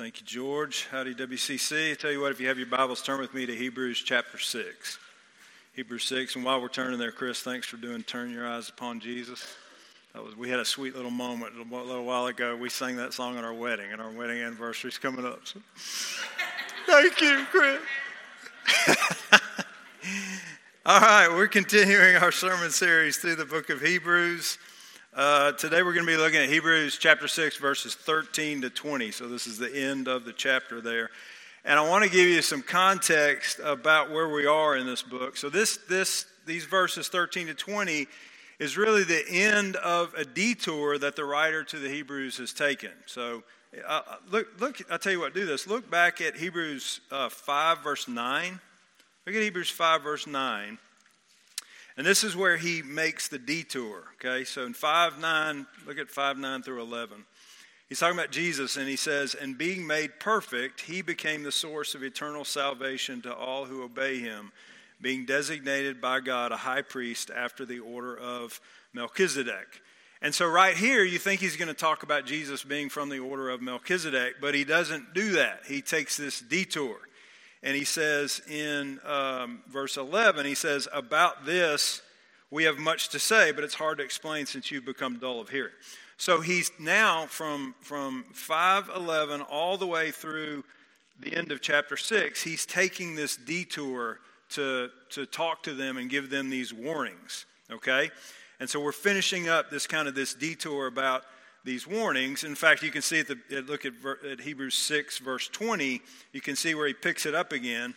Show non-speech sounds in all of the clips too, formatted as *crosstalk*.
Thank you, George. Howdy, WCC. I tell you what, if you have your Bibles, turn with me to Hebrews chapter 6. Hebrews 6. And while we're turning there, Chris, thanks for doing Turn Your Eyes Upon Jesus. That was, we had a sweet little moment a little while ago. We sang that song at our wedding, and our wedding anniversary is coming up. So. *laughs* Thank you, Chris. *laughs* All right, we're continuing our sermon series through the book of Hebrews. Uh, today we're going to be looking at Hebrews chapter 6, verses 13 to 20. So this is the end of the chapter there. And I want to give you some context about where we are in this book. So this, this, these verses 13 to 20 is really the end of a detour that the writer to the Hebrews has taken. So uh, look, look, I'll tell you what, do this. Look back at Hebrews uh, 5, verse 9. Look at Hebrews 5, verse 9. And this is where he makes the detour. Okay, so in 5 9, look at 5 9 through 11. He's talking about Jesus, and he says, And being made perfect, he became the source of eternal salvation to all who obey him, being designated by God a high priest after the order of Melchizedek. And so, right here, you think he's going to talk about Jesus being from the order of Melchizedek, but he doesn't do that. He takes this detour. And he says in um, verse 11, he says, About this we have much to say, but it's hard to explain since you've become dull of hearing. So he's now from, from 511 all the way through the end of chapter 6, he's taking this detour to, to talk to them and give them these warnings. Okay? And so we're finishing up this kind of this detour about these warnings. In fact, you can see at the look at, at Hebrews 6, verse 20, you can see where he picks it up again.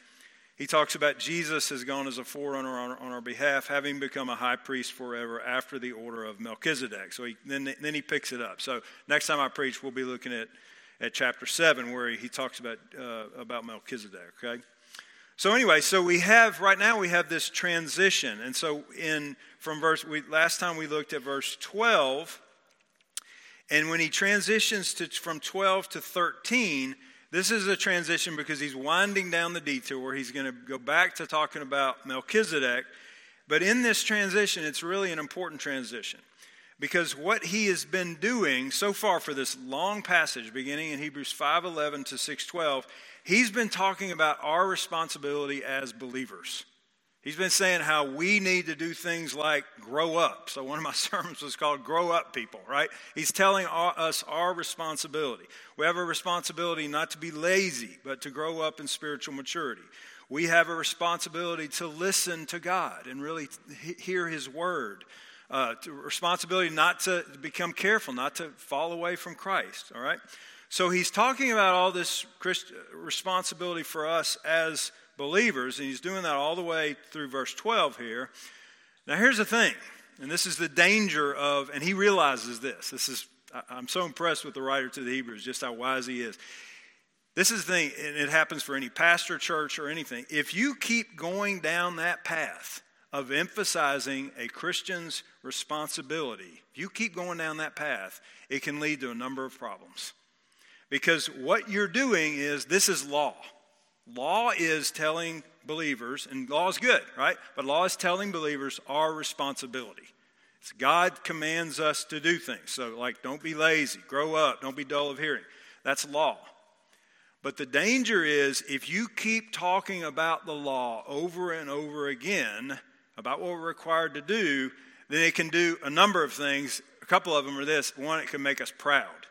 He talks about Jesus has gone as a forerunner on, on our behalf, having become a high priest forever after the order of Melchizedek. So he, then, then he picks it up. So next time I preach, we'll be looking at, at chapter 7, where he, talks about, uh, about Melchizedek, okay? So anyway, so we have right now we have this transition, and so in from verse we last time we looked at verse twelve, and when he transitions to, from 12 to 13, this is a transition because he's winding down the detour. He's going to go back to talking about Melchizedek. But in this transition, it's really an important transition because what he has been doing so far for this long passage, beginning in Hebrews 5:11 to 6:12, he's been talking about our responsibility as believers. He's been saying how we need to do things like grow up. So, one of my *laughs* sermons was called Grow Up People, right? He's telling us our responsibility. We have a responsibility not to be lazy, but to grow up in spiritual maturity. We have a responsibility to listen to God and really hear His word. Uh, responsibility not to become careful, not to fall away from Christ, all right? So, he's talking about all this Christ- responsibility for us as believers, and he's doing that all the way through verse 12 here. Now, here's the thing, and this is the danger of, and he realizes this. This is, I'm so impressed with the writer to the Hebrews, just how wise he is. This is the thing, and it happens for any pastor, church, or anything. If you keep going down that path of emphasizing a Christian's responsibility, if you keep going down that path, it can lead to a number of problems. Because what you're doing is this is law. Law is telling believers, and law is good, right? But law is telling believers our responsibility. It's God commands us to do things. So, like, don't be lazy, grow up, don't be dull of hearing. That's law. But the danger is if you keep talking about the law over and over again, about what we're required to do, then it can do a number of things. A couple of them are this one, it can make us proud.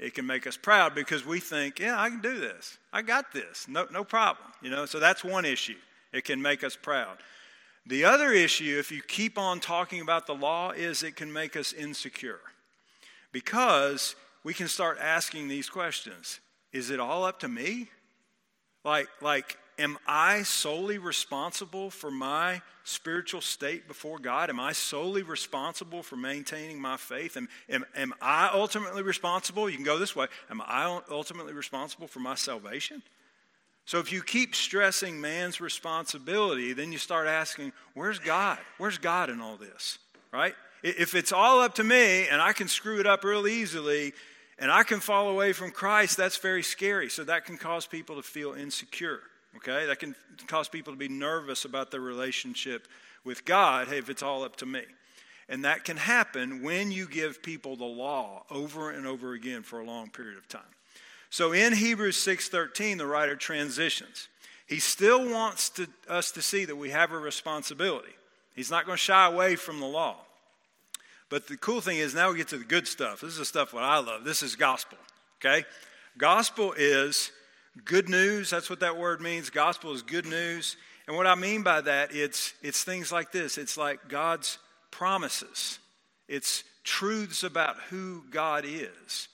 It can make us proud because we think, yeah, I can do this. I got this. No, no problem. You know, so that's one issue. It can make us proud. The other issue, if you keep on talking about the law, is it can make us insecure. Because we can start asking these questions. Is it all up to me? Like, like Am I solely responsible for my spiritual state before God? Am I solely responsible for maintaining my faith? Am, am, am I ultimately responsible? You can go this way. Am I ultimately responsible for my salvation? So if you keep stressing man's responsibility, then you start asking, where's God? Where's God in all this? Right? If it's all up to me and I can screw it up real easily and I can fall away from Christ, that's very scary. So that can cause people to feel insecure. Okay? That can cause people to be nervous about their relationship with God. Hey, if it's all up to me. And that can happen when you give people the law over and over again for a long period of time. So in Hebrews 6:13 the writer transitions. He still wants to, us to see that we have a responsibility. He's not going to shy away from the law. But the cool thing is now we get to the good stuff. This is the stuff what I love. This is gospel. Okay? Gospel is good news. That's what that word means. Gospel is good news. And what I mean by that, it's it's things like this. It's like God's promises, it's truths about who God is.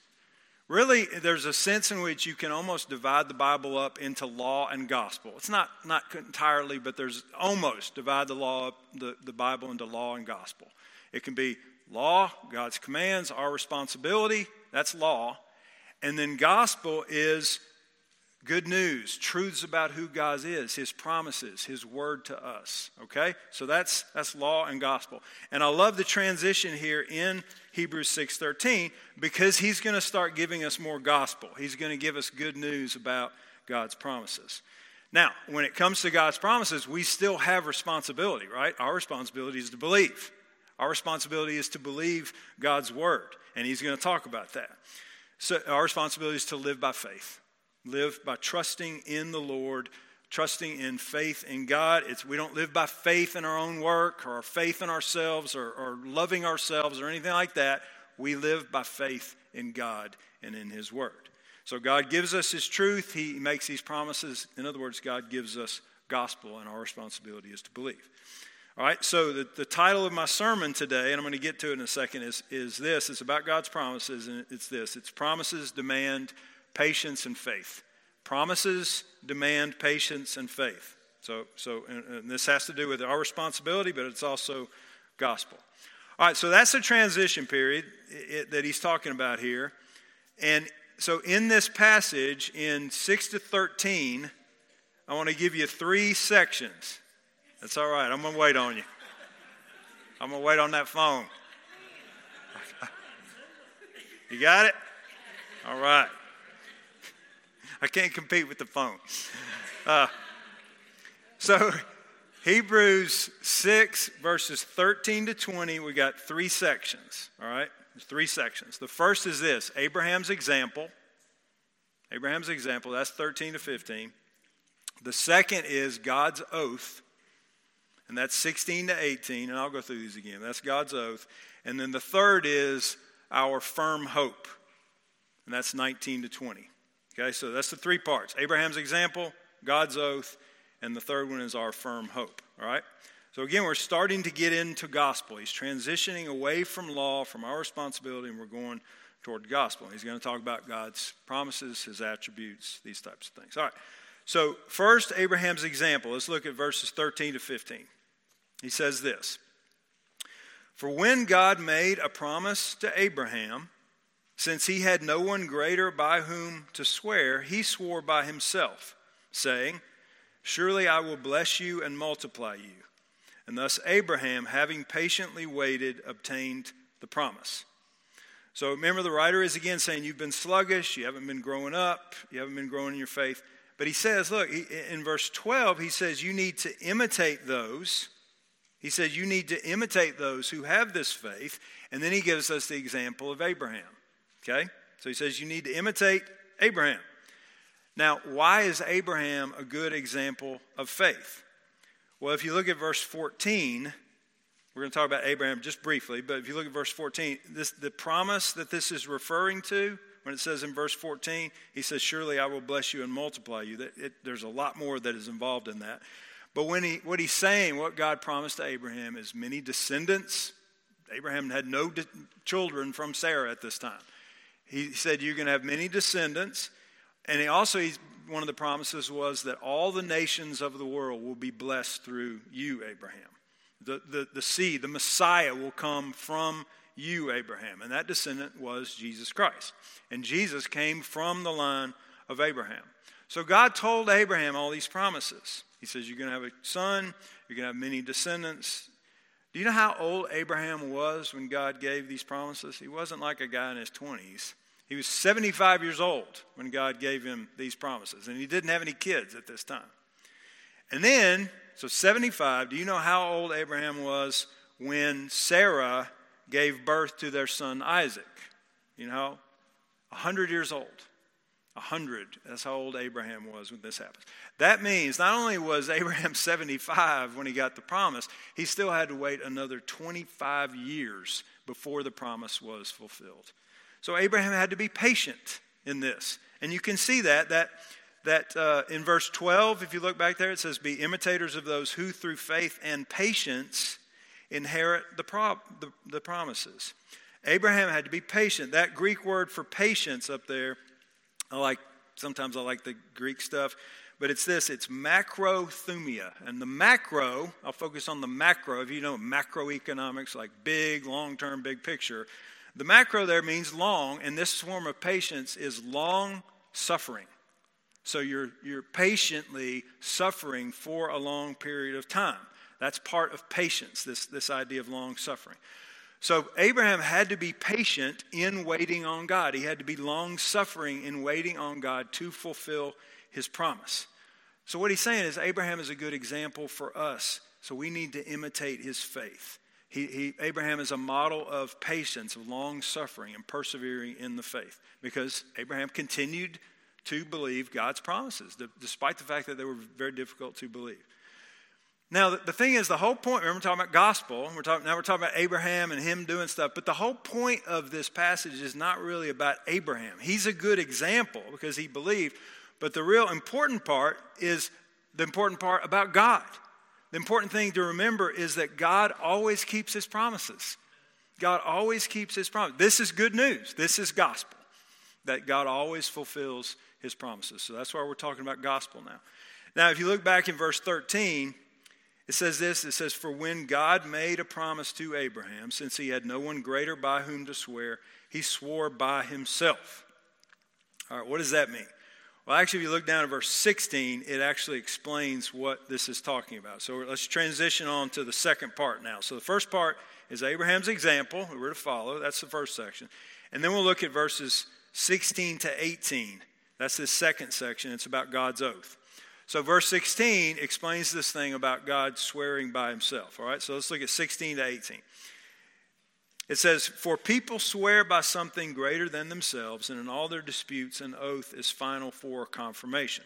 Really, there's a sense in which you can almost divide the Bible up into law and gospel. It's not, not entirely, but there's almost divide the law, the, the Bible into law and gospel. It can be law, God's commands, our responsibility, that's law. And then gospel is good news, truths about who God is, his promises, his word to us. Okay? So that's that's law and gospel. And I love the transition here in Hebrews 6:13 because he's going to start giving us more gospel. He's going to give us good news about God's promises. Now, when it comes to God's promises, we still have responsibility, right? Our responsibility is to believe. Our responsibility is to believe God's word, and he's going to talk about that. So our responsibility is to live by faith live by trusting in the Lord, trusting in faith in God. It's, we don't live by faith in our own work or faith in ourselves or, or loving ourselves or anything like that. We live by faith in God and in His Word. So God gives us His truth. He makes these promises. In other words, God gives us gospel, and our responsibility is to believe. All right, so the, the title of my sermon today, and I'm going to get to it in a second, is, is this. It's about God's promises, and it's this. It's promises demand patience and faith. Promises demand patience and faith. So, so and, and this has to do with our responsibility, but it's also gospel. All right, so that's the transition period it, that he's talking about here. And so in this passage, in 6 to 13, I want to give you three sections. That's all right. I'm going to wait on you. I'm going to wait on that phone. *laughs* You got it? All right. *laughs* I can't compete with the phone. Uh, so, Hebrews 6, verses 13 to 20, we got three sections, all right? There's three sections. The first is this Abraham's example. Abraham's example, that's 13 to 15. The second is God's oath, and that's 16 to 18, and I'll go through these again. That's God's oath. And then the third is our firm hope, and that's 19 to 20. Okay, so that's the three parts Abraham's example, God's oath, and the third one is our firm hope. All right? So again, we're starting to get into gospel. He's transitioning away from law, from our responsibility, and we're going toward gospel. He's going to talk about God's promises, his attributes, these types of things. All right. So, first, Abraham's example. Let's look at verses 13 to 15. He says this For when God made a promise to Abraham, since he had no one greater by whom to swear, he swore by himself, saying, Surely I will bless you and multiply you. And thus Abraham, having patiently waited, obtained the promise. So remember, the writer is again saying, You've been sluggish, you haven't been growing up, you haven't been growing in your faith. But he says, Look, in verse 12, he says, You need to imitate those. He says, You need to imitate those who have this faith. And then he gives us the example of Abraham. Okay? So he says you need to imitate Abraham. Now, why is Abraham a good example of faith? Well, if you look at verse 14, we're going to talk about Abraham just briefly, but if you look at verse 14, this, the promise that this is referring to, when it says in verse 14, he says, Surely I will bless you and multiply you. That it, there's a lot more that is involved in that. But when he, what he's saying, what God promised to Abraham is many descendants. Abraham had no de- children from Sarah at this time. He said, You're going to have many descendants. And he also, one of the promises was that all the nations of the world will be blessed through you, Abraham. The, the, the seed, the Messiah will come from you, Abraham. And that descendant was Jesus Christ. And Jesus came from the line of Abraham. So God told Abraham all these promises. He says, You're going to have a son, you're going to have many descendants. Do you know how old Abraham was when God gave these promises? He wasn't like a guy in his 20s. He was 75 years old when God gave him these promises, and he didn't have any kids at this time. And then, so 75, do you know how old Abraham was when Sarah gave birth to their son Isaac? You know, 100 years old. 100. That's how old Abraham was when this happens. That means not only was *laughs* Abraham 75 when he got the promise, he still had to wait another 25 years before the promise was fulfilled. So Abraham had to be patient in this. And you can see that, that, that uh, in verse 12, if you look back there, it says, Be imitators of those who through faith and patience inherit the, pro- the, the promises. Abraham had to be patient. That Greek word for patience up there, I like, sometimes I like the Greek stuff, but it's this it's macrothumia. And the macro, I'll focus on the macro. If you know macroeconomics, like big, long term, big picture, the macro there means long, and this form of patience is long suffering. So you're, you're patiently suffering for a long period of time. That's part of patience, this, this idea of long suffering. So Abraham had to be patient in waiting on God. He had to be long suffering in waiting on God to fulfill his promise. So what he's saying is Abraham is a good example for us. So we need to imitate his faith. He, he, Abraham is a model of patience, of long suffering, and persevering in the faith because Abraham continued to believe God's promises, despite the fact that they were very difficult to believe. Now, the, thing is, the whole point, remember, we're talking about gospel. We're talking, now we're talking about Abraham and him doing stuff. But the whole point of this passage is not really about Abraham. He's a good example because he believed. But the real important part is the important part about God. The important thing to remember is that God always keeps his promises. God always keeps his promise. This is good news. This is gospel. That God always fulfills his promises. So that's why we're talking about gospel now. Now, if you look back in verse 13, it says this it says, For when God made a promise to Abraham, since he had no one greater by whom to swear, he swore by himself. All right, what does that mean? Well, actually, if you look down at verse 16, it actually explains what this is talking about. So let's transition on to the second part now. So the first part is Abraham's example, we're to follow. That's the first section. And then we'll look at verses 16 to 18. That's the second section. It's about God's oath. So verse 16 explains this thing about God swearing by himself. All right, so let's look at 16 to 18. It says, For people swear by something greater than themselves, and in all their disputes, an oath is final for confirmation.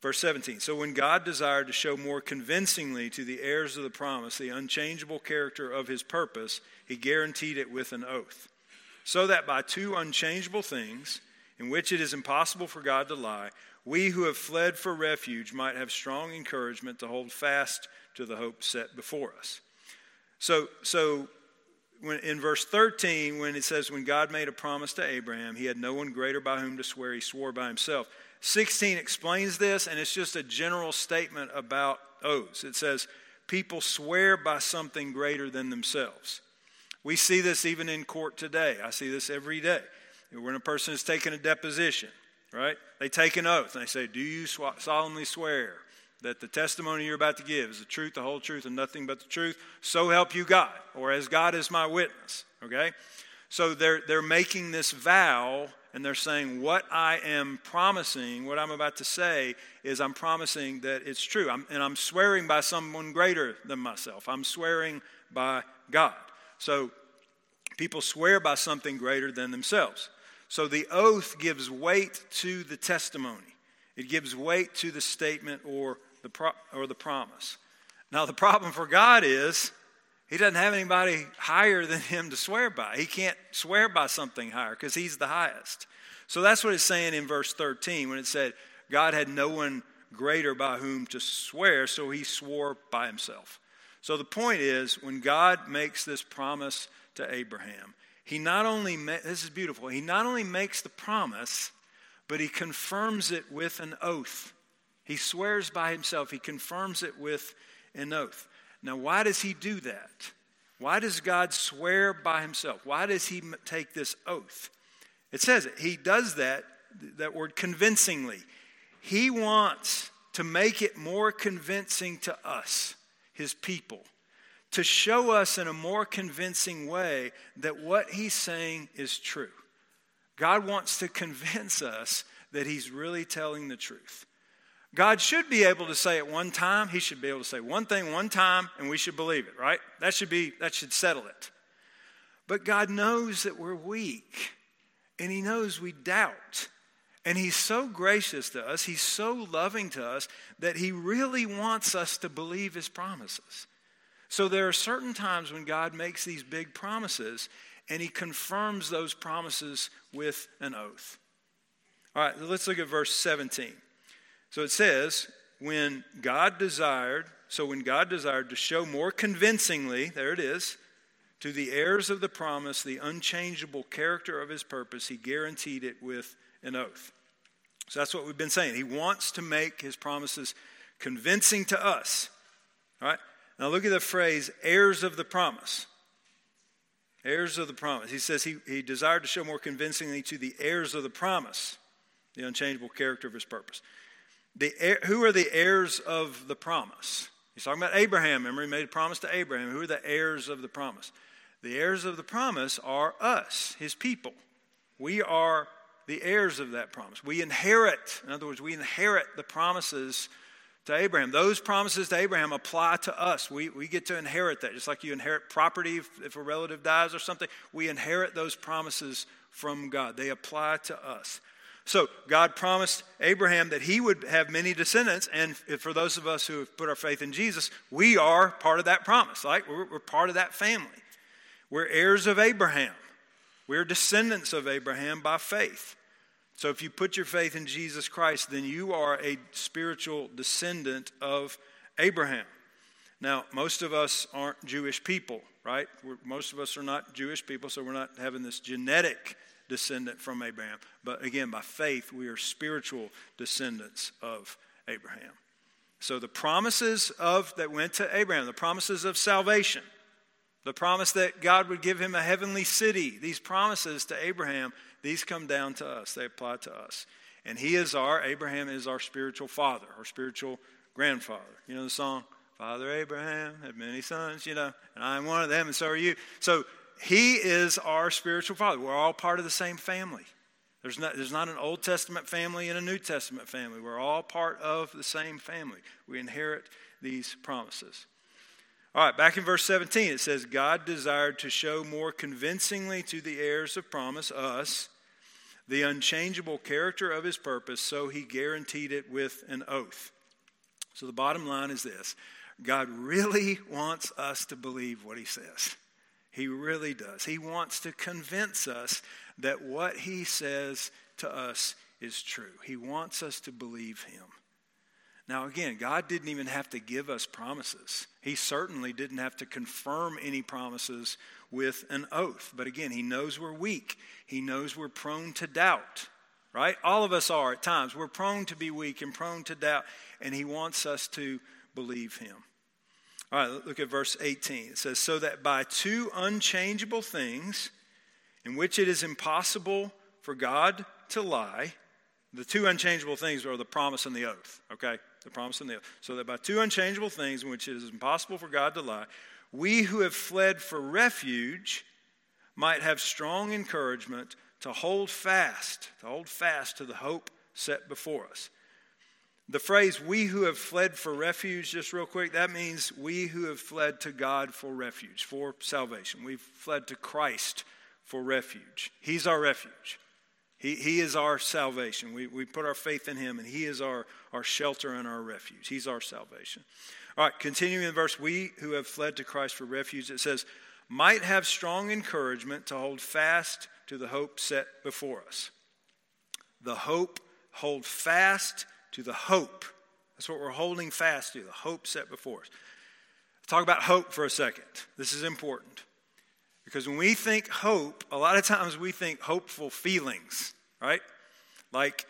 Verse 17 So when God desired to show more convincingly to the heirs of the promise the unchangeable character of his purpose, he guaranteed it with an oath. So that by two unchangeable things, in which it is impossible for God to lie, we who have fled for refuge might have strong encouragement to hold fast to the hope set before us. So, so when, in verse 13, when it says, When God made a promise to Abraham, he had no one greater by whom to swear, he swore by himself. 16 explains this, and it's just a general statement about oaths. It says, People swear by something greater than themselves. We see this even in court today. I see this every day. When a person is taking a deposition, right? They take an oath and they say, Do you solemnly swear that the testimony you're about to give is the truth, the whole truth, and nothing but the truth. So help you God, or as God is my witness. Okay? So they're, they're making this vow and they're saying, What I am promising, what I'm about to say, is I'm promising that it's true. I'm, and I'm swearing by someone greater than myself. I'm swearing by God. So people swear by something greater than themselves. So the oath gives weight to the testimony, it gives weight to the statement or the pro- or the promise. Now, the problem for God is he doesn't have anybody higher than him to swear by. He can't swear by something higher because he's the highest. So that's what it's saying in verse 13 when it said, God had no one greater by whom to swear, so he swore by himself. So the point is, when God makes this promise to Abraham, he not only, ma- this is beautiful, he not only makes the promise, but he confirms it with an oath. He swears by himself, he confirms it with an oath. Now, why does he do that? Why does God swear by himself? Why does he take this oath? It says it. He does that, that word convincingly. He wants to make it more convincing to us, His people, to show us in a more convincing way that what He's saying is true. God wants to convince us that He's really telling the truth. God should be able to say it one time. He should be able to say one thing one time, and we should believe it, right? That should be that should settle it. But God knows that we're weak, and He knows we doubt. And He's so gracious to us, He's so loving to us, that He really wants us to believe His promises. So there are certain times when God makes these big promises, and He confirms those promises with an oath. All right, let's look at verse 17. So it says, when God desired, so when God desired to show more convincingly, there it is, to the heirs of the promise the unchangeable character of his purpose, he guaranteed it with an oath. So that's what we've been saying. He wants to make his promises convincing to us. All right? Now look at the phrase heirs of the promise. Heirs of the promise. He says he, he desired to show more convincingly to the heirs of the promise the unchangeable character of his purpose. The, who are the heirs of the promise? He's talking about Abraham. Remember, he made a promise to Abraham. Who are the heirs of the promise? The heirs of the promise are us, his people. We are the heirs of that promise. We inherit, in other words, we inherit the promises to Abraham. Those promises to Abraham apply to us. We, we get to inherit that. Just like you inherit property if, if a relative dies or something, we inherit those promises from God. They apply to us. So God promised Abraham that he would have many descendants, and for those of us who have put our faith in Jesus, we are part of that promise. Right? We're, we're part of that family. We're heirs of Abraham. We're descendants of Abraham by faith. So if you put your faith in Jesus Christ, then you are a spiritual descendant of Abraham. Now, most of us aren't Jewish people, right? We're, most of us are not Jewish people, so we're not having this genetic descendant from Abraham. But again, by faith, we are spiritual descendants of Abraham. So the promises of that went to Abraham, the promises of salvation, the promise that God would give him a heavenly city, these promises to Abraham, these come down to us. They apply to us. And he is our, Abraham is our spiritual father, our spiritual grandfather. You know the song? Father Abraham had many sons, you know, and I'm one of them, and so are you. So he is our spiritual father. We're all part of the same family. There's not, there's not an Old Testament family and a New Testament family. We're all part of the same family. We inherit these promises. All right, back in verse 17, it says, God desired to show more convincingly to the heirs of promise, us, the unchangeable character of his purpose, so he guaranteed it with an oath. So the bottom line is this God really wants us to believe what he says. He really does. He wants to convince us that what he says to us is true. He wants us to believe him. Now, again, God didn't even have to give us promises. He certainly didn't have to confirm any promises with an oath. But again, He knows we're weak, He knows we're prone to doubt, right? All of us are at times. We're prone to be weak and prone to doubt, and He wants us to believe Him. All right, look at verse 18. It says, So that by two unchangeable things, in which it is impossible for God to lie, the two unchangeable things are the promise and the oath, okay? The promise and the. So that by two unchangeable things in which it is impossible for God to lie, we who have fled for refuge might have strong encouragement to hold fast, to hold fast to the hope set before us. The phrase, we who have fled for refuge, just real quick, that means we who have fled to God for refuge, for salvation. We've fled to Christ for refuge. He's our refuge. He, he is our salvation. We, we put our faith in Him, and He is our, our shelter and our refuge. He's our salvation. All right, continuing in verse, we who have fled to Christ for refuge, it says, might have strong encouragement to hold fast to the hope set before us. The hope, hold fast to the hope. That's what we're holding fast to, the hope set before us. talk about hope for a second. This is important. Because when we think hope, a lot of times we think hopeful feelings, right? Like,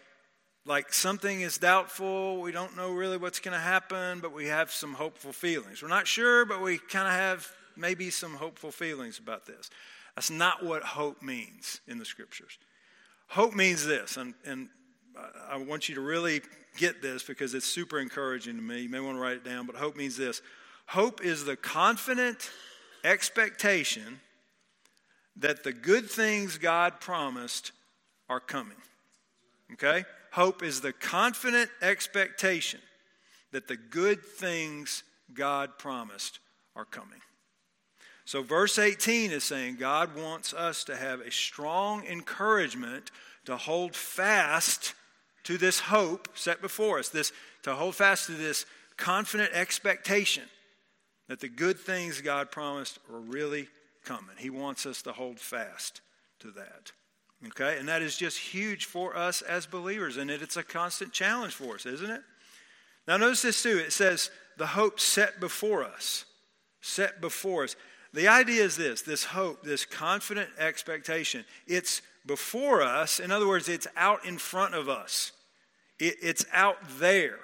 like something is doubtful, we don't know really what's going to happen, but we have some hopeful feelings. We're not sure, but we kind of have maybe some hopeful feelings about this. That's not what hope means in the scriptures. Hope means this, and, and I want you to really get this because it's super encouraging to me. You may want to write it down, but hope means this hope is the confident expectation that the good things God promised are coming. Okay? Hope is the confident expectation that the good things God promised are coming. So, verse 18 is saying God wants us to have a strong encouragement to hold fast to this hope set before us, this, to hold fast to this confident expectation that the good things God promised are really coming. He wants us to hold fast to that. Okay? And that is just huge for us as believers, and it, it's a constant challenge for us, isn't it? Now, notice this too. It says, the hope set before us. Set before us. The idea is this this hope, this confident expectation, it's before us. In other words, it's out in front of us, it, it's out there.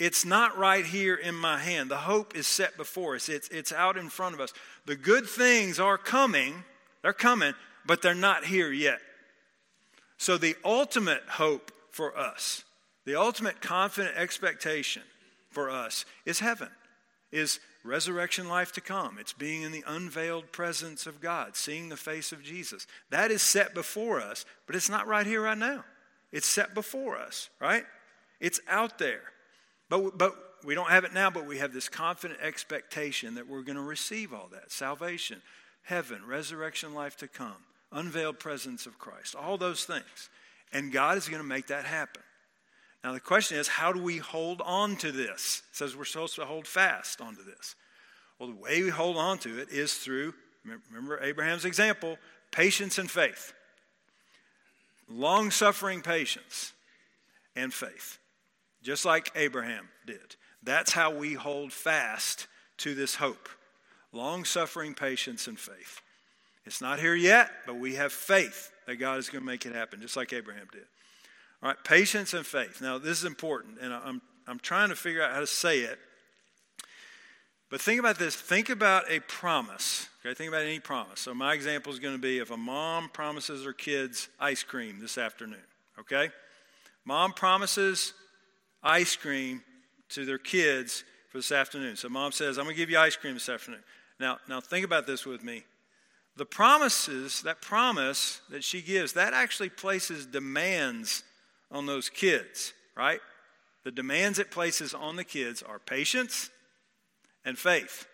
It's not right here in my hand. The hope is set before us, it's, it's out in front of us. The good things are coming, they're coming, but they're not here yet. So, the ultimate hope for us, the ultimate confident expectation for us is heaven, is resurrection life to come. It's being in the unveiled presence of God, seeing the face of Jesus. That is set before us, but it's not right here, right now. It's set before us, right? It's out there. But, but we don't have it now, but we have this confident expectation that we're going to receive all that salvation, heaven, resurrection life to come, unveiled presence of Christ, all those things. And God is going to make that happen. Now, the question is, how do we hold on to this? It says we're supposed to hold fast onto this. Well, the way we hold on to it is through, remember Abraham's example, patience and faith. Long suffering patience and faith, just like Abraham did. That's how we hold fast to this hope long suffering patience and faith. It's not here yet, but we have faith that God is going to make it happen, just like Abraham did. All right, patience and faith. Now, this is important, and I'm, I'm trying to figure out how to say it. But think about this. Think about a promise. Okay, think about any promise. So, my example is going to be if a mom promises her kids ice cream this afternoon. Okay? Mom promises ice cream to their kids for this afternoon. So, mom says, I'm going to give you ice cream this afternoon. Now, now think about this with me. The promises, that promise that she gives, that actually places demands on those kids, right? The demands it places on the kids are patience and faith.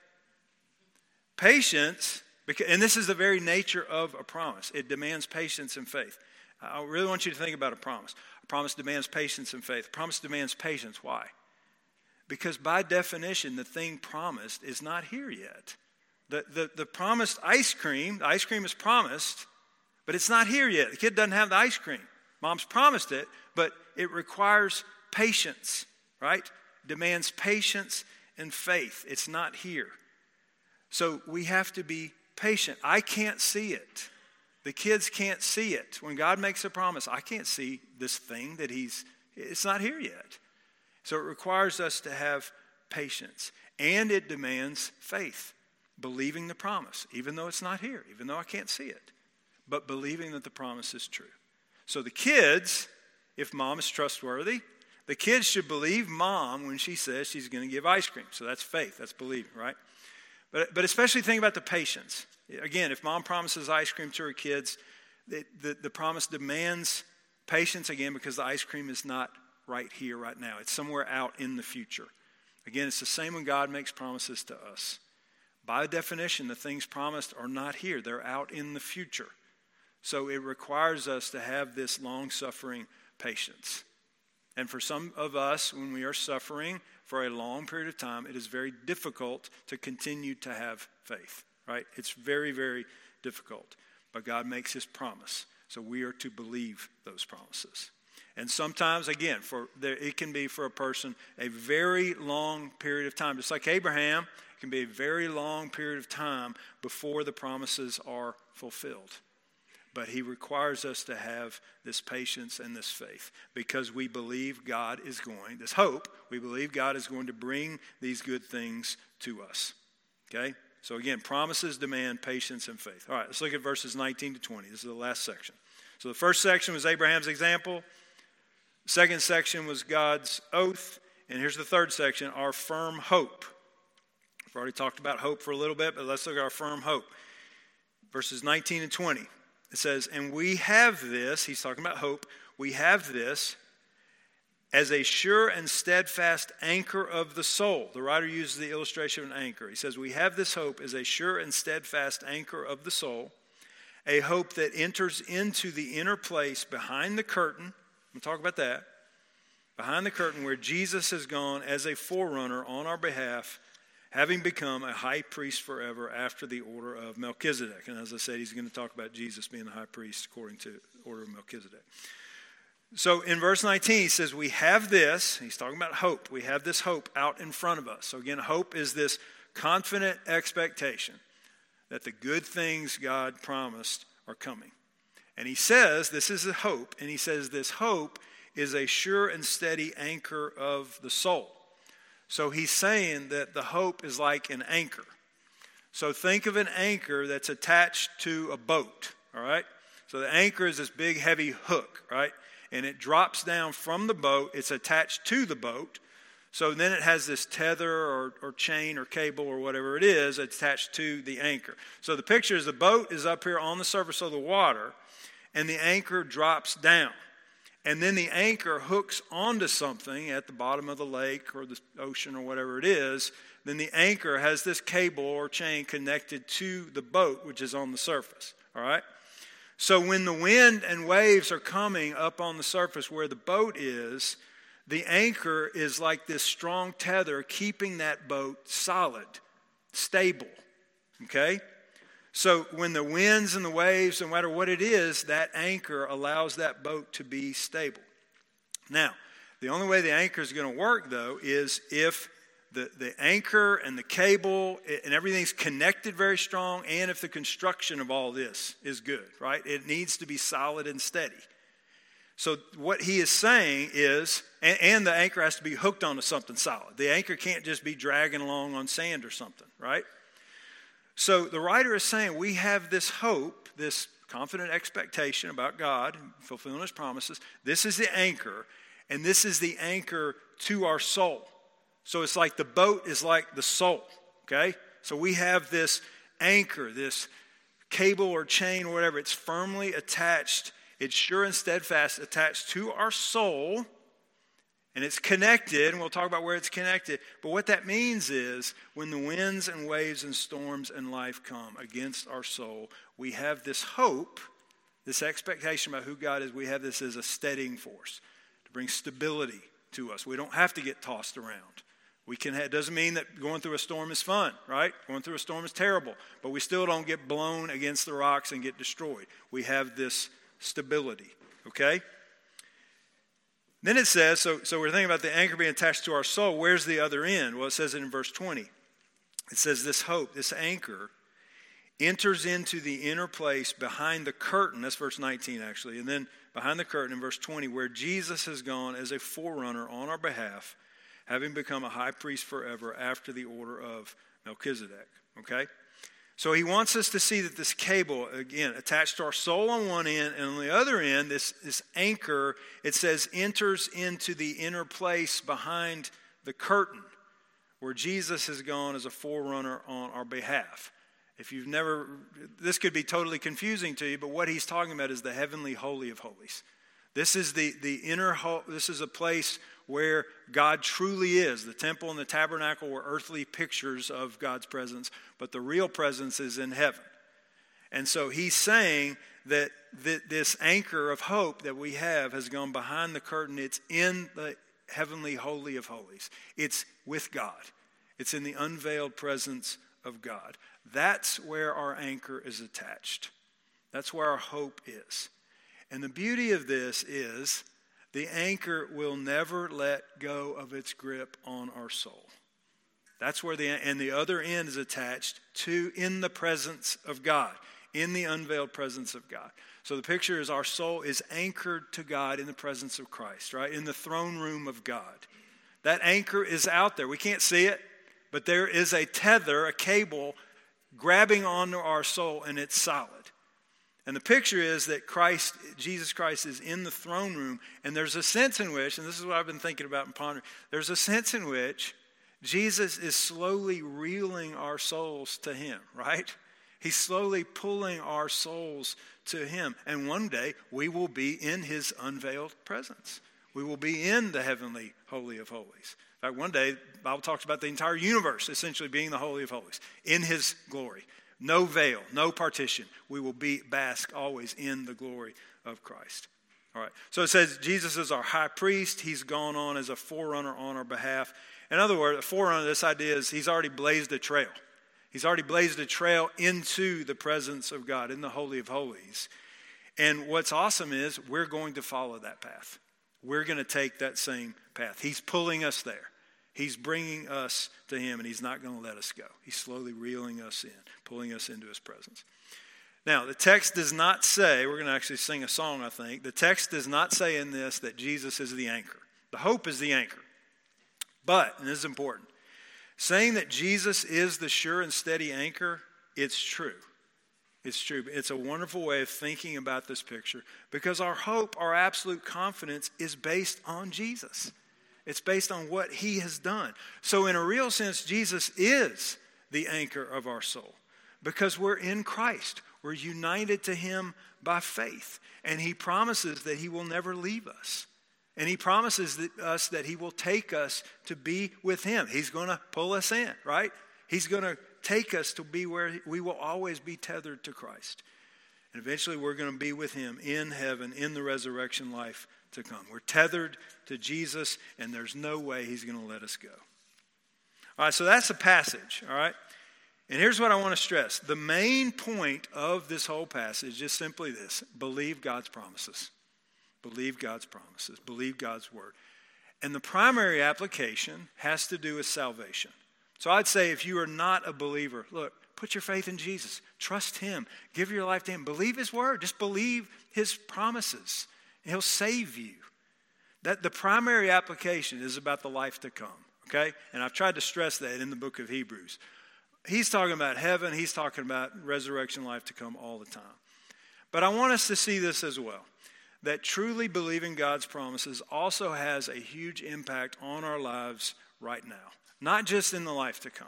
Patience, because and this is the very nature of a promise, it demands patience and faith. I really want you to think about a promise. Promise demands patience and faith. Promise demands patience. Why? Because by definition, the thing promised is not here yet. The, the, the promised ice cream, the ice cream is promised, but it's not here yet. The kid doesn't have the ice cream. Mom's promised it, but it requires patience, right? Demands patience and faith. It's not here. So we have to be patient. I can't see it. The kids can't see it. When God makes a promise, I can't see this thing that He's, it's not here yet. So it requires us to have patience. And it demands faith, believing the promise, even though it's not here, even though I can't see it, but believing that the promise is true. So the kids, if mom is trustworthy, the kids should believe mom when she says she's going to give ice cream. So that's faith, that's believing, right? But, but especially think about the patience. Again, if mom promises ice cream to her kids, the, the, promise demands patience again because the ice cream is not right here, right now. It's somewhere out in the future. Again, it's the same when God makes promises to us. By definition, the things promised are not here, they're out in the future. So it requires us to have this long suffering patience. And for some of us, when we are suffering for a long period of time, it is very difficult to continue to have faith, right? It's very, very difficult. But God makes his promise. So we are to believe those promises. And sometimes, again, for there, it can be for a person a very long period of time. Just like Abraham, it can be a very long period of time before the promises are fulfilled. But he requires us to have this patience and this faith because we believe God is going, this hope, we believe God is going to bring these good things to us. Okay? So again, promises demand patience and faith. All right, let's look at verses 19 to 20. This is the last section. So the first section was Abraham's example. Second section was God's oath. And here's the third section our firm hope. We've already talked about hope for a little bit, but let's look at our firm hope. Verses 19 and 20. It says, And we have this, he's talking about hope, we have this as a sure and steadfast anchor of the soul. The writer uses the illustration of an anchor. He says, We have this hope as a sure and steadfast anchor of the soul, a hope that enters into the inner place behind the curtain. We'll talk about that. Behind the curtain, where Jesus has gone as a forerunner on our behalf, having become a high priest forever after the order of Melchizedek. And as I said, he's going to talk about Jesus being the high priest according to the order of Melchizedek. So in verse 19, he says, We have this. He's talking about hope. We have this hope out in front of us. So again, hope is this confident expectation that the good things God promised are coming. And he says, This is a hope. And he says, This hope is a sure and steady anchor of the soul. So he's saying that the hope is like an anchor. So think of an anchor that's attached to a boat, all right? So the anchor is this big, heavy hook, right? And it drops down from the boat. It's attached to the boat. So then it has this tether or, or chain or cable or whatever it is attached to the anchor. So the picture is the boat is up here on the surface of the water, and the anchor drops down. And then the anchor hooks onto something at the bottom of the lake or the ocean or whatever it is. Then the anchor has this cable or chain connected to the boat, which is on the surface. All right? So when the wind and waves are coming up on the surface where the boat is, the anchor is like this strong tether keeping that boat solid, stable. Okay? So when the winds and the waves, no matter what it is, that anchor allows that boat to be stable. Now, the only way the anchor is going to work, though, is if the, the anchor and the cable and everything's connected very strong, and if the construction of all this is good, right? It needs to be solid and steady. So, what he is saying is, and, and the anchor has to be hooked onto something solid. The anchor can't just be dragging along on sand or something, right? So, the writer is saying we have this hope, this confident expectation about God fulfilling his promises. This is the anchor, and this is the anchor to our soul. So it's like the boat is like the soul, okay? So we have this anchor, this cable or chain or whatever. It's firmly attached, it's sure and steadfast attached to our soul. And it's connected, and we'll talk about where it's connected. But what that means is when the winds and waves and storms and life come against our soul, we have this hope, this expectation about who God is. We have this as a steadying force to bring stability to us. We don't have to get tossed around. We can it doesn't mean that going through a storm is fun, right? Going through a storm is terrible, but we still don't get blown against the rocks and get destroyed. We have this stability, okay? Then it says, so, so we're thinking about the anchor being attached to our soul. Where's the other end? Well, it says it in verse 20. It says, This hope, this anchor, enters into the inner place behind the curtain. That's verse 19, actually. And then behind the curtain in verse 20, where Jesus has gone as a forerunner on our behalf having become a high priest forever after the order of Melchizedek. Okay? So he wants us to see that this cable, again, attached to our soul on one end, and on the other end, this, this anchor, it says, enters into the inner place behind the curtain where Jesus has gone as a forerunner on our behalf. If you've never, this could be totally confusing to you, but what he's talking about is the heavenly holy of holies. This is the, the inner, this is a place where God truly is. The temple and the tabernacle were earthly pictures of God's presence, but the real presence is in heaven. And so he's saying that this anchor of hope that we have has gone behind the curtain. It's in the heavenly holy of holies, it's with God, it's in the unveiled presence of God. That's where our anchor is attached. That's where our hope is. And the beauty of this is the anchor will never let go of its grip on our soul. That's where the and the other end is attached to in the presence of God, in the unveiled presence of God. So the picture is our soul is anchored to God in the presence of Christ, right? In the throne room of God. That anchor is out there. We can't see it, but there is a tether, a cable grabbing onto our soul and it's solid. And the picture is that Christ, Jesus Christ, is in the throne room, and there's a sense in which, and this is what I've been thinking about and pondering, there's a sense in which Jesus is slowly reeling our souls to Him, right? He's slowly pulling our souls to Him. And one day we will be in His unveiled presence. We will be in the heavenly Holy of Holies. In fact, one day, the Bible talks about the entire universe essentially being the Holy of Holies in His glory. No veil, no partition. We will be bask always in the glory of Christ. All right. So it says Jesus is our high priest. He's gone on as a forerunner on our behalf. In other words, a forerunner, this idea is he's already blazed a trail. He's already blazed a trail into the presence of God in the Holy of Holies. And what's awesome is we're going to follow that path. We're going to take that same path. He's pulling us there. He's bringing us to Him, and He's not going to let us go. He's slowly reeling us in, pulling us into His presence. Now, the text does not say, we're going to actually sing a song, I think. The text does not say in this that Jesus is the anchor. The hope is the anchor. But, and this is important, saying that Jesus is the sure and steady anchor, it's true. It's true. It's a wonderful way of thinking about this picture because our hope, our absolute confidence is based on Jesus. It's based on what he has done. So, in a real sense, Jesus is the anchor of our soul because we're in Christ. We're united to him by faith. And he promises that he will never leave us. And he promises that, us that he will take us to be with him. He's going to pull us in, right? He's going to take us to be where we will always be tethered to Christ. And eventually we're going to be with him in heaven, in the resurrection life to come. We're tethered to Jesus, and there's no way he's going to let us go. All right, so that's the passage, all right? And here's what I want to stress the main point of this whole passage is simply this believe God's promises. Believe God's promises, believe God's word. And the primary application has to do with salvation. So I'd say if you are not a believer, look, put your faith in Jesus. Trust Him. Give your life to Him. Believe His word. Just believe His promises. He'll save you. That the primary application is about the life to come. Okay? And I've tried to stress that in the book of Hebrews. He's talking about heaven, he's talking about resurrection life to come all the time. But I want us to see this as well that truly believing God's promises also has a huge impact on our lives right now, not just in the life to come.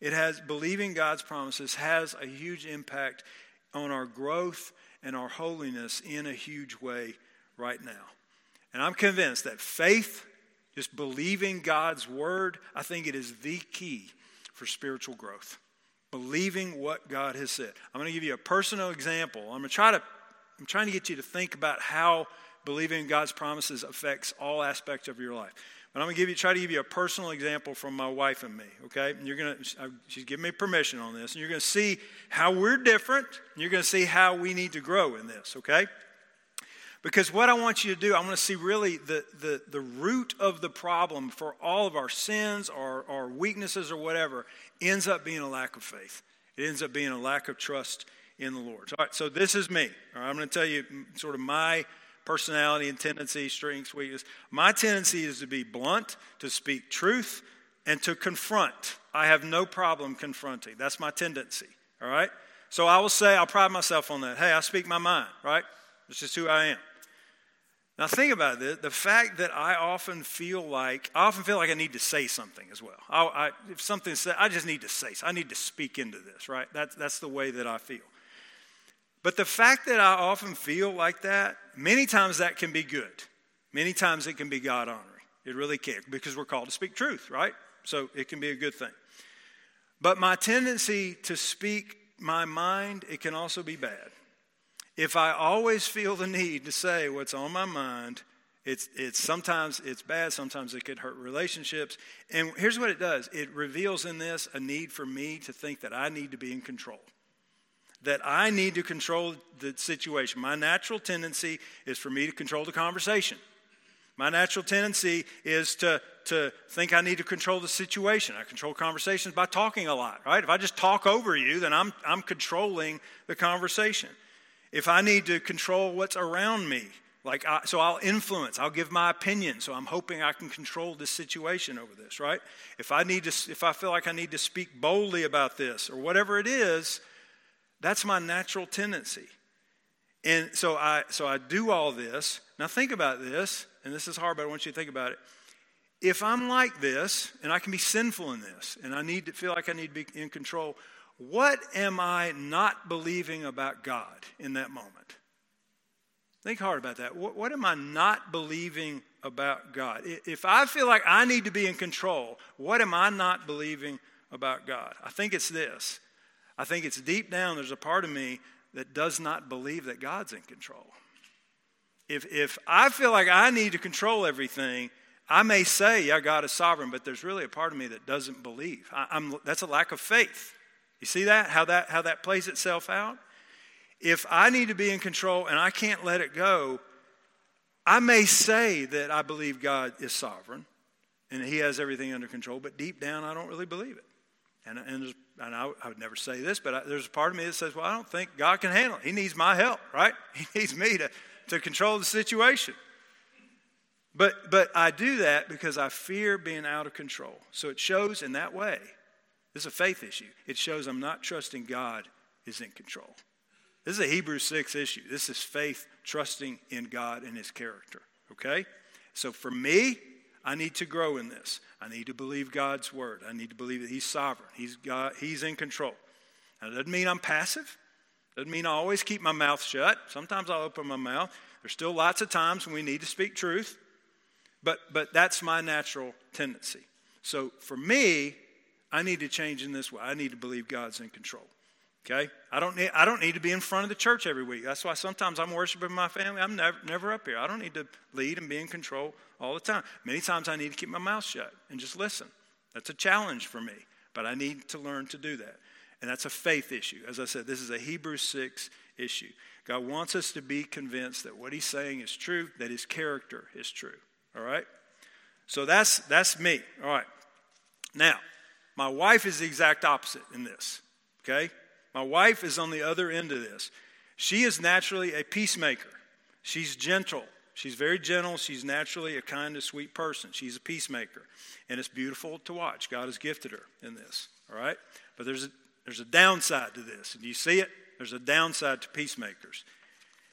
It has believing God's promises has a huge impact on our growth and our holiness in a huge way right now. And I'm convinced that faith, just believing God's word, I think it is the key for spiritual growth. Believing what God has said. I'm going to give you a personal example. I'm going to try to I'm trying to get you to think about how believing in God's promises affects all aspects of your life. But I'm going to give you, try to give you a personal example from my wife and me, okay? And you're going to, uh, she's giving me permission on this, and you're going to see how we're different, and you're going to see how we need to grow in this, okay? Because what I want you to do, I want to see really the, the, the root of the problem for all of our sins or our weaknesses or whatever ends up being a lack of faith. It ends up being a lack of trust in the Lord. All right, so this is me. All right, I'm going to tell you sort of my personality and tendency, strengths, weakness. My tendency is to be blunt, to speak truth, and to confront. I have no problem confronting. That's my tendency. All right? So I will say, I'll pride myself on that. Hey, I speak my mind, right? This is who I am. Now think about this. The fact that I often feel like I often feel like I need to say something as well. I, I, if something said, I just need to say. I need to speak into this. Right? That's that's the way that I feel. But the fact that I often feel like that, many times that can be good. Many times it can be God honoring. It really can, because we're called to speak truth, right? So it can be a good thing. But my tendency to speak my mind, it can also be bad. If I always feel the need to say what's on my mind, it's, it's sometimes it's bad, sometimes it could hurt relationships. And here's what it does it reveals in this a need for me to think that I need to be in control that I need to control the situation. My natural tendency is for me to control the conversation. My natural tendency is to, to think I need to control the situation. I control conversations by talking a lot, right? If I just talk over you, then I'm, I'm controlling the conversation. If I need to control what's around me, like I, so I'll influence, I'll give my opinion. So I'm hoping I can control this situation over this, right? If I need to, if I feel like I need to speak boldly about this or whatever it is, that's my natural tendency. And so I, so I do all this. Now think about this, and this is hard, but I want you to think about it. If I'm like this, and I can be sinful in this, and I need to feel like I need to be in control, what am I not believing about God in that moment? Think hard about that. What, what, am I not believing about God? If I feel like I need to be in control, what am I not believing about God? I think it's this. I think it's deep down, there's a part of me that does not believe that God's in control. If, if I feel like I need to control everything, I may say, yeah, God is sovereign, but there's really a part of me that doesn't believe. I, that's a lack of faith. You see that? How, that? how that plays itself out? If I need to be in control and I can't let it go, I may say that I believe God is sovereign and He has everything under control, but deep down I don't really believe it. And, and, and I, I, would never say this, but I, there's a part of me that says, well, I don't think God can handle it. He needs my help, right? *laughs* He needs me to, to control the situation. But, but I do that because I fear being out of control. So it shows in that way. This is a faith issue. It shows I'm not trusting God is in control. This is a Hebrews 6 issue. This is faith trusting in God and His character. Okay? So for me, I need to grow in this. I need to believe God's word. I need to believe that He's sovereign. He's, God, he's in control. That doesn't mean I'm passive. Doesn't mean I always keep my mouth shut. Sometimes I'll open my mouth. There's still lots of times when we need to speak truth. But, but that's my natural tendency. So for me, I need to change in this way. I need to believe God's in control. Okay? I don't need, I don't need to be in front of the church every week. That's why sometimes I'm worshiping my family. I'm never, never up here. I don't need to lead and be in control all the time. Many times I need to keep my mouth shut and just listen. That's a challenge for me, but I need to learn to do that. And that's a faith issue. As I said, this is a Hebrews 6 issue. God wants us to be convinced that what he's saying is true, that his character is true. All right? So that's that's me. All right. Now, my wife is the exact opposite in this. Okay? My wife is on the other end of this. She is naturally a peacemaker. She's gentle. She's very gentle. She's naturally a kind of sweet person. She's a peacemaker. And it's beautiful to watch. God has gifted her in this. All right? But there's a, there's a downside to this. And you see it? There's a downside to peacemakers.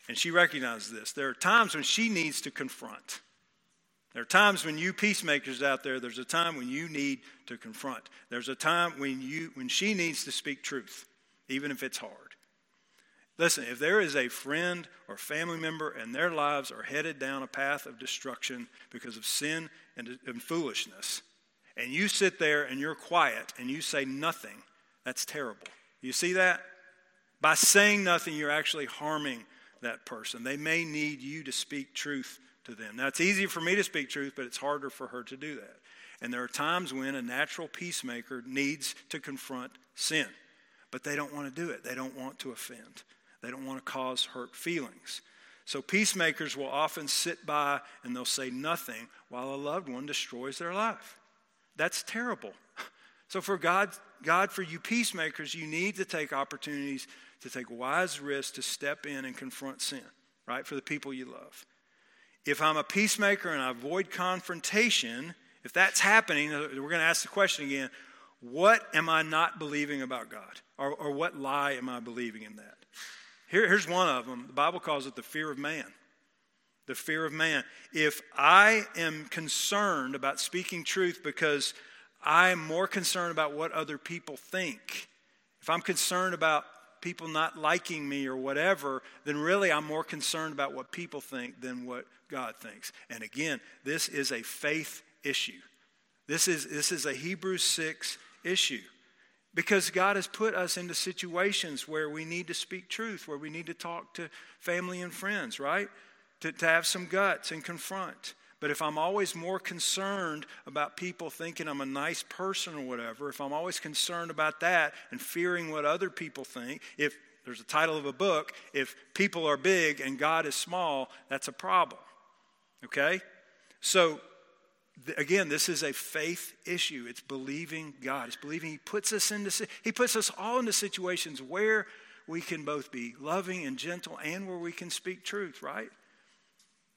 And she recognizes this. There are times when she needs to confront. There are times when you peacemakers out there, there's a time when you need to confront. There's a time when you when she needs to speak truth, even if it's hard. Listen, if there is a friend or family member and their lives are headed down a path of destruction because of sin and, and foolishness, and you sit there and you're quiet and you say nothing, that's terrible. You see that? By saying nothing, you're actually harming that person. They may need you to speak truth to them. Now, it's easy for me to speak truth, but it's harder for her to do that. And there are times when a natural peacemaker needs to confront sin, but they don't want to do it. They don't want to offend, they don't want to cause hurt feelings. So, peacemakers will often sit by and they'll say nothing while a loved one destroys their life. That's terrible. *laughs* So, for God, God, for you peacemakers, you need to take opportunities to take wise risks to step in and confront sin, right? For the people you love if I'm a peacemaker and I avoid confrontation, if that's happening, we're going to ask the question again what am I not believing about God? Or, or what lie am I believing in that? Here, here's one of them. The Bible calls it the fear of man. The fear of man. If I am concerned about speaking truth because I'm more concerned about what other people think, if I'm concerned about people not liking me or whatever, then really I'm more concerned about what people think than what God thinks. And again, this is a faith issue. This is, this is a Hebrews 6 issue. Because God has put us into situations where we need to speak truth, where we need to talk to family and friends, right? To, to have some guts and confront. But if I'm always more concerned about people thinking I'm a nice person or whatever, if I'm always concerned about that and fearing what other people think, if there's a title of a book, if people are big and God is small, that's a problem. Okay? So, again, this is a faith issue. It's believing God. It's believing He puts us into, He puts us all into situations where we can both be loving and gentle and where we can speak truth, right?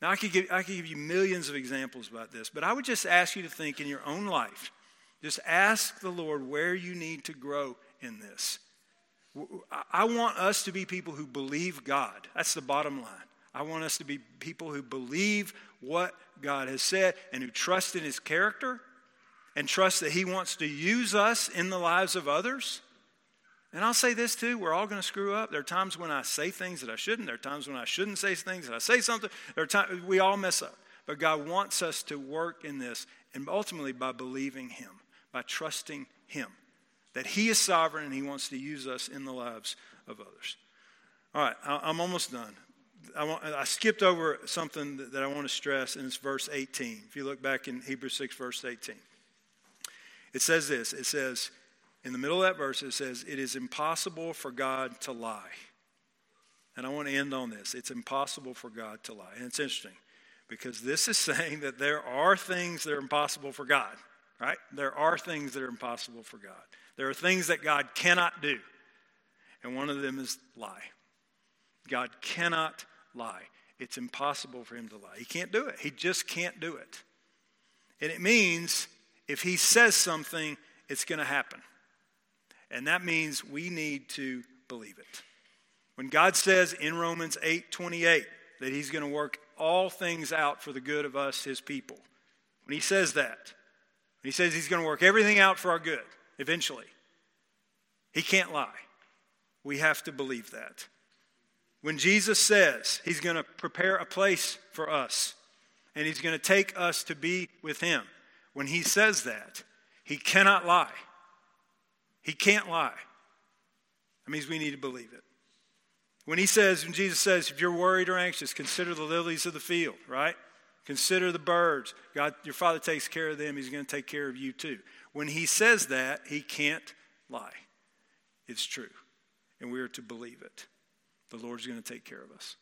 Now, I could, give, I could give you millions of examples about this, but I would just ask you to think in your own life. Just ask the Lord where you need to grow in this. I want us to be people who believe God. That's the bottom line. I want us to be people who believe what God has said and who trust in His character and trust that He wants to use us in the lives of others. And I'll say this too we're all going to screw up. There are times when I say things that I shouldn't, there are times when I shouldn't say things that I say something. There are times we all mess up. But God wants us to work in this, and ultimately by believing Him, by trusting Him, that He is sovereign and He wants to use us in the lives of others. All right, I'm almost done. I, want, I skipped over something that, I want to stress, and it's verse 18. If you look back in Hebrews 6, verse 18, it says this it says, in the middle of that verse, it says, It is impossible for God to lie. And I want to end on this. It's impossible for God to lie. And it's interesting because this is *laughs* saying that there are things that are impossible for God, right? There are things that are impossible for God. There are things that God cannot do. And one of them is lie. God cannot lie. It's impossible for him to lie. He can't do it. He just can't do it. And it means if he says something, it's going to happen. And that means we need to believe it. When God says in Romans 8 28 that he's going to work all things out for the good of us, his people, when he says that, when he says he's going to work everything out for our good eventually, he can't lie. We have to believe that. When Jesus says he's going to prepare a place for us and he's going to take us to be with him, when he says that, he cannot lie. He can't lie. That means we need to believe it. When he says, when Jesus says, if you're worried or anxious, consider the lilies of the field, right? Consider the birds. God, your Father takes care of them. He's going to take care of you too. When he says that, he can't lie. It's true. And we are to believe it. The Lord's going to take care of us.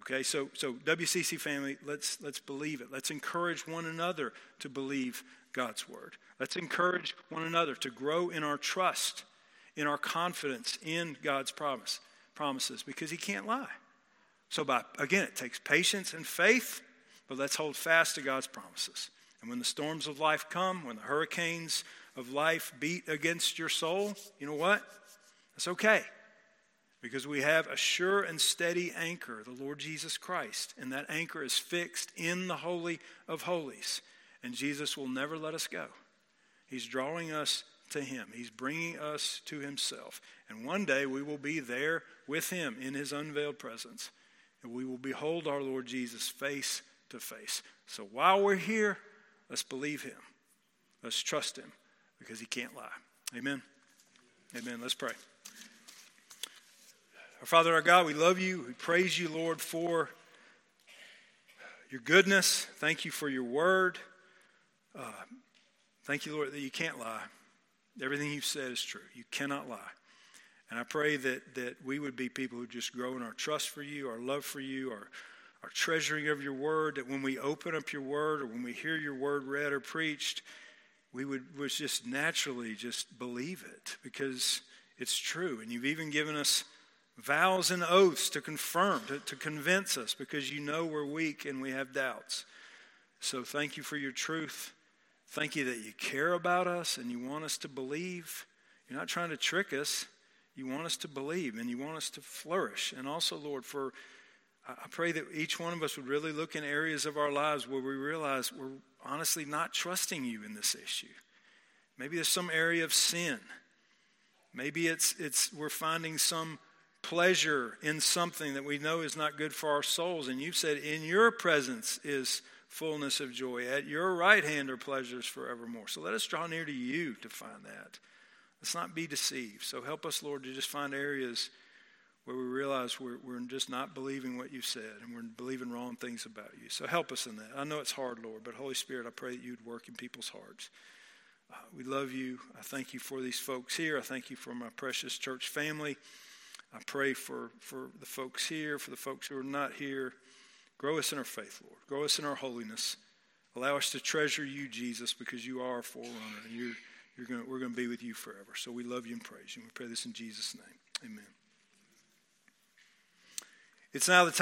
Okay, so so WCC family, let's let's believe it. Let's encourage one another to believe God's word. Let's encourage one another to grow in our trust, in our confidence in God's promise, promises, because He can't lie. So, by, again, it takes patience and faith, but let's hold fast to God's promises. And when the storms of life come, when the hurricanes of life beat against your soul, you know what? That's okay. Because we have a sure and steady anchor, the Lord Jesus Christ. And that anchor is fixed in the Holy of Holies. And Jesus will never let us go. He's drawing us to Him, He's bringing us to Himself. And one day we will be there with Him in His unveiled presence. And we will behold our Lord Jesus face to face. So while we're here, let's believe Him. Let's trust Him because He can't lie. Amen. Amen. Let's pray. Our Father, our God, we love you. We praise you, Lord, for your goodness. Thank you for your word. Uh, thank you, Lord, that you can't lie. Everything you've said is true. You cannot lie. And I pray that, that we would be people who just grow in our trust for you, our love for you, our, our treasuring of your word, that when we open up your word or when we hear your word read or preached, we would, would just naturally just believe it because it's true. And you've even given us vows and oaths to confirm, to, to convince us because you know we're weak and we have doubts. So thank you for your truth. Thank you that you care about us and you want us to believe. You're not trying to trick us. You want us to believe and you want us to flourish. And also, Lord, for I pray that each one of us would really look in areas of our lives where we realize we're honestly not trusting you in this issue. Maybe there's some area of sin. Maybe it's, it's we're finding some pleasure in something that we know is not good for our souls. And you've said, in your presence is fullness of joy. At your right hand are pleasures forevermore. So let us draw near to you to find that. Let's not be deceived. So help us, Lord, to just find areas where we realize we're, we're just not believing what you've said and we're believing wrong things about you. So help us in that. I know it's hard, Lord, but Holy Spirit, I pray that you'd work in people's hearts. Uh, we love you. I thank you for these folks here. I thank you for my precious church family. I pray for, for the folks here, for the folks who are not here. Grow us in our faith, Lord. Grow us in our holiness. Allow us to treasure you, Jesus, because you are our forerunner, and you're, you're gonna, we're going to be with you forever. So we love you and praise you. We pray this in Jesus' name. Amen. It's now the time.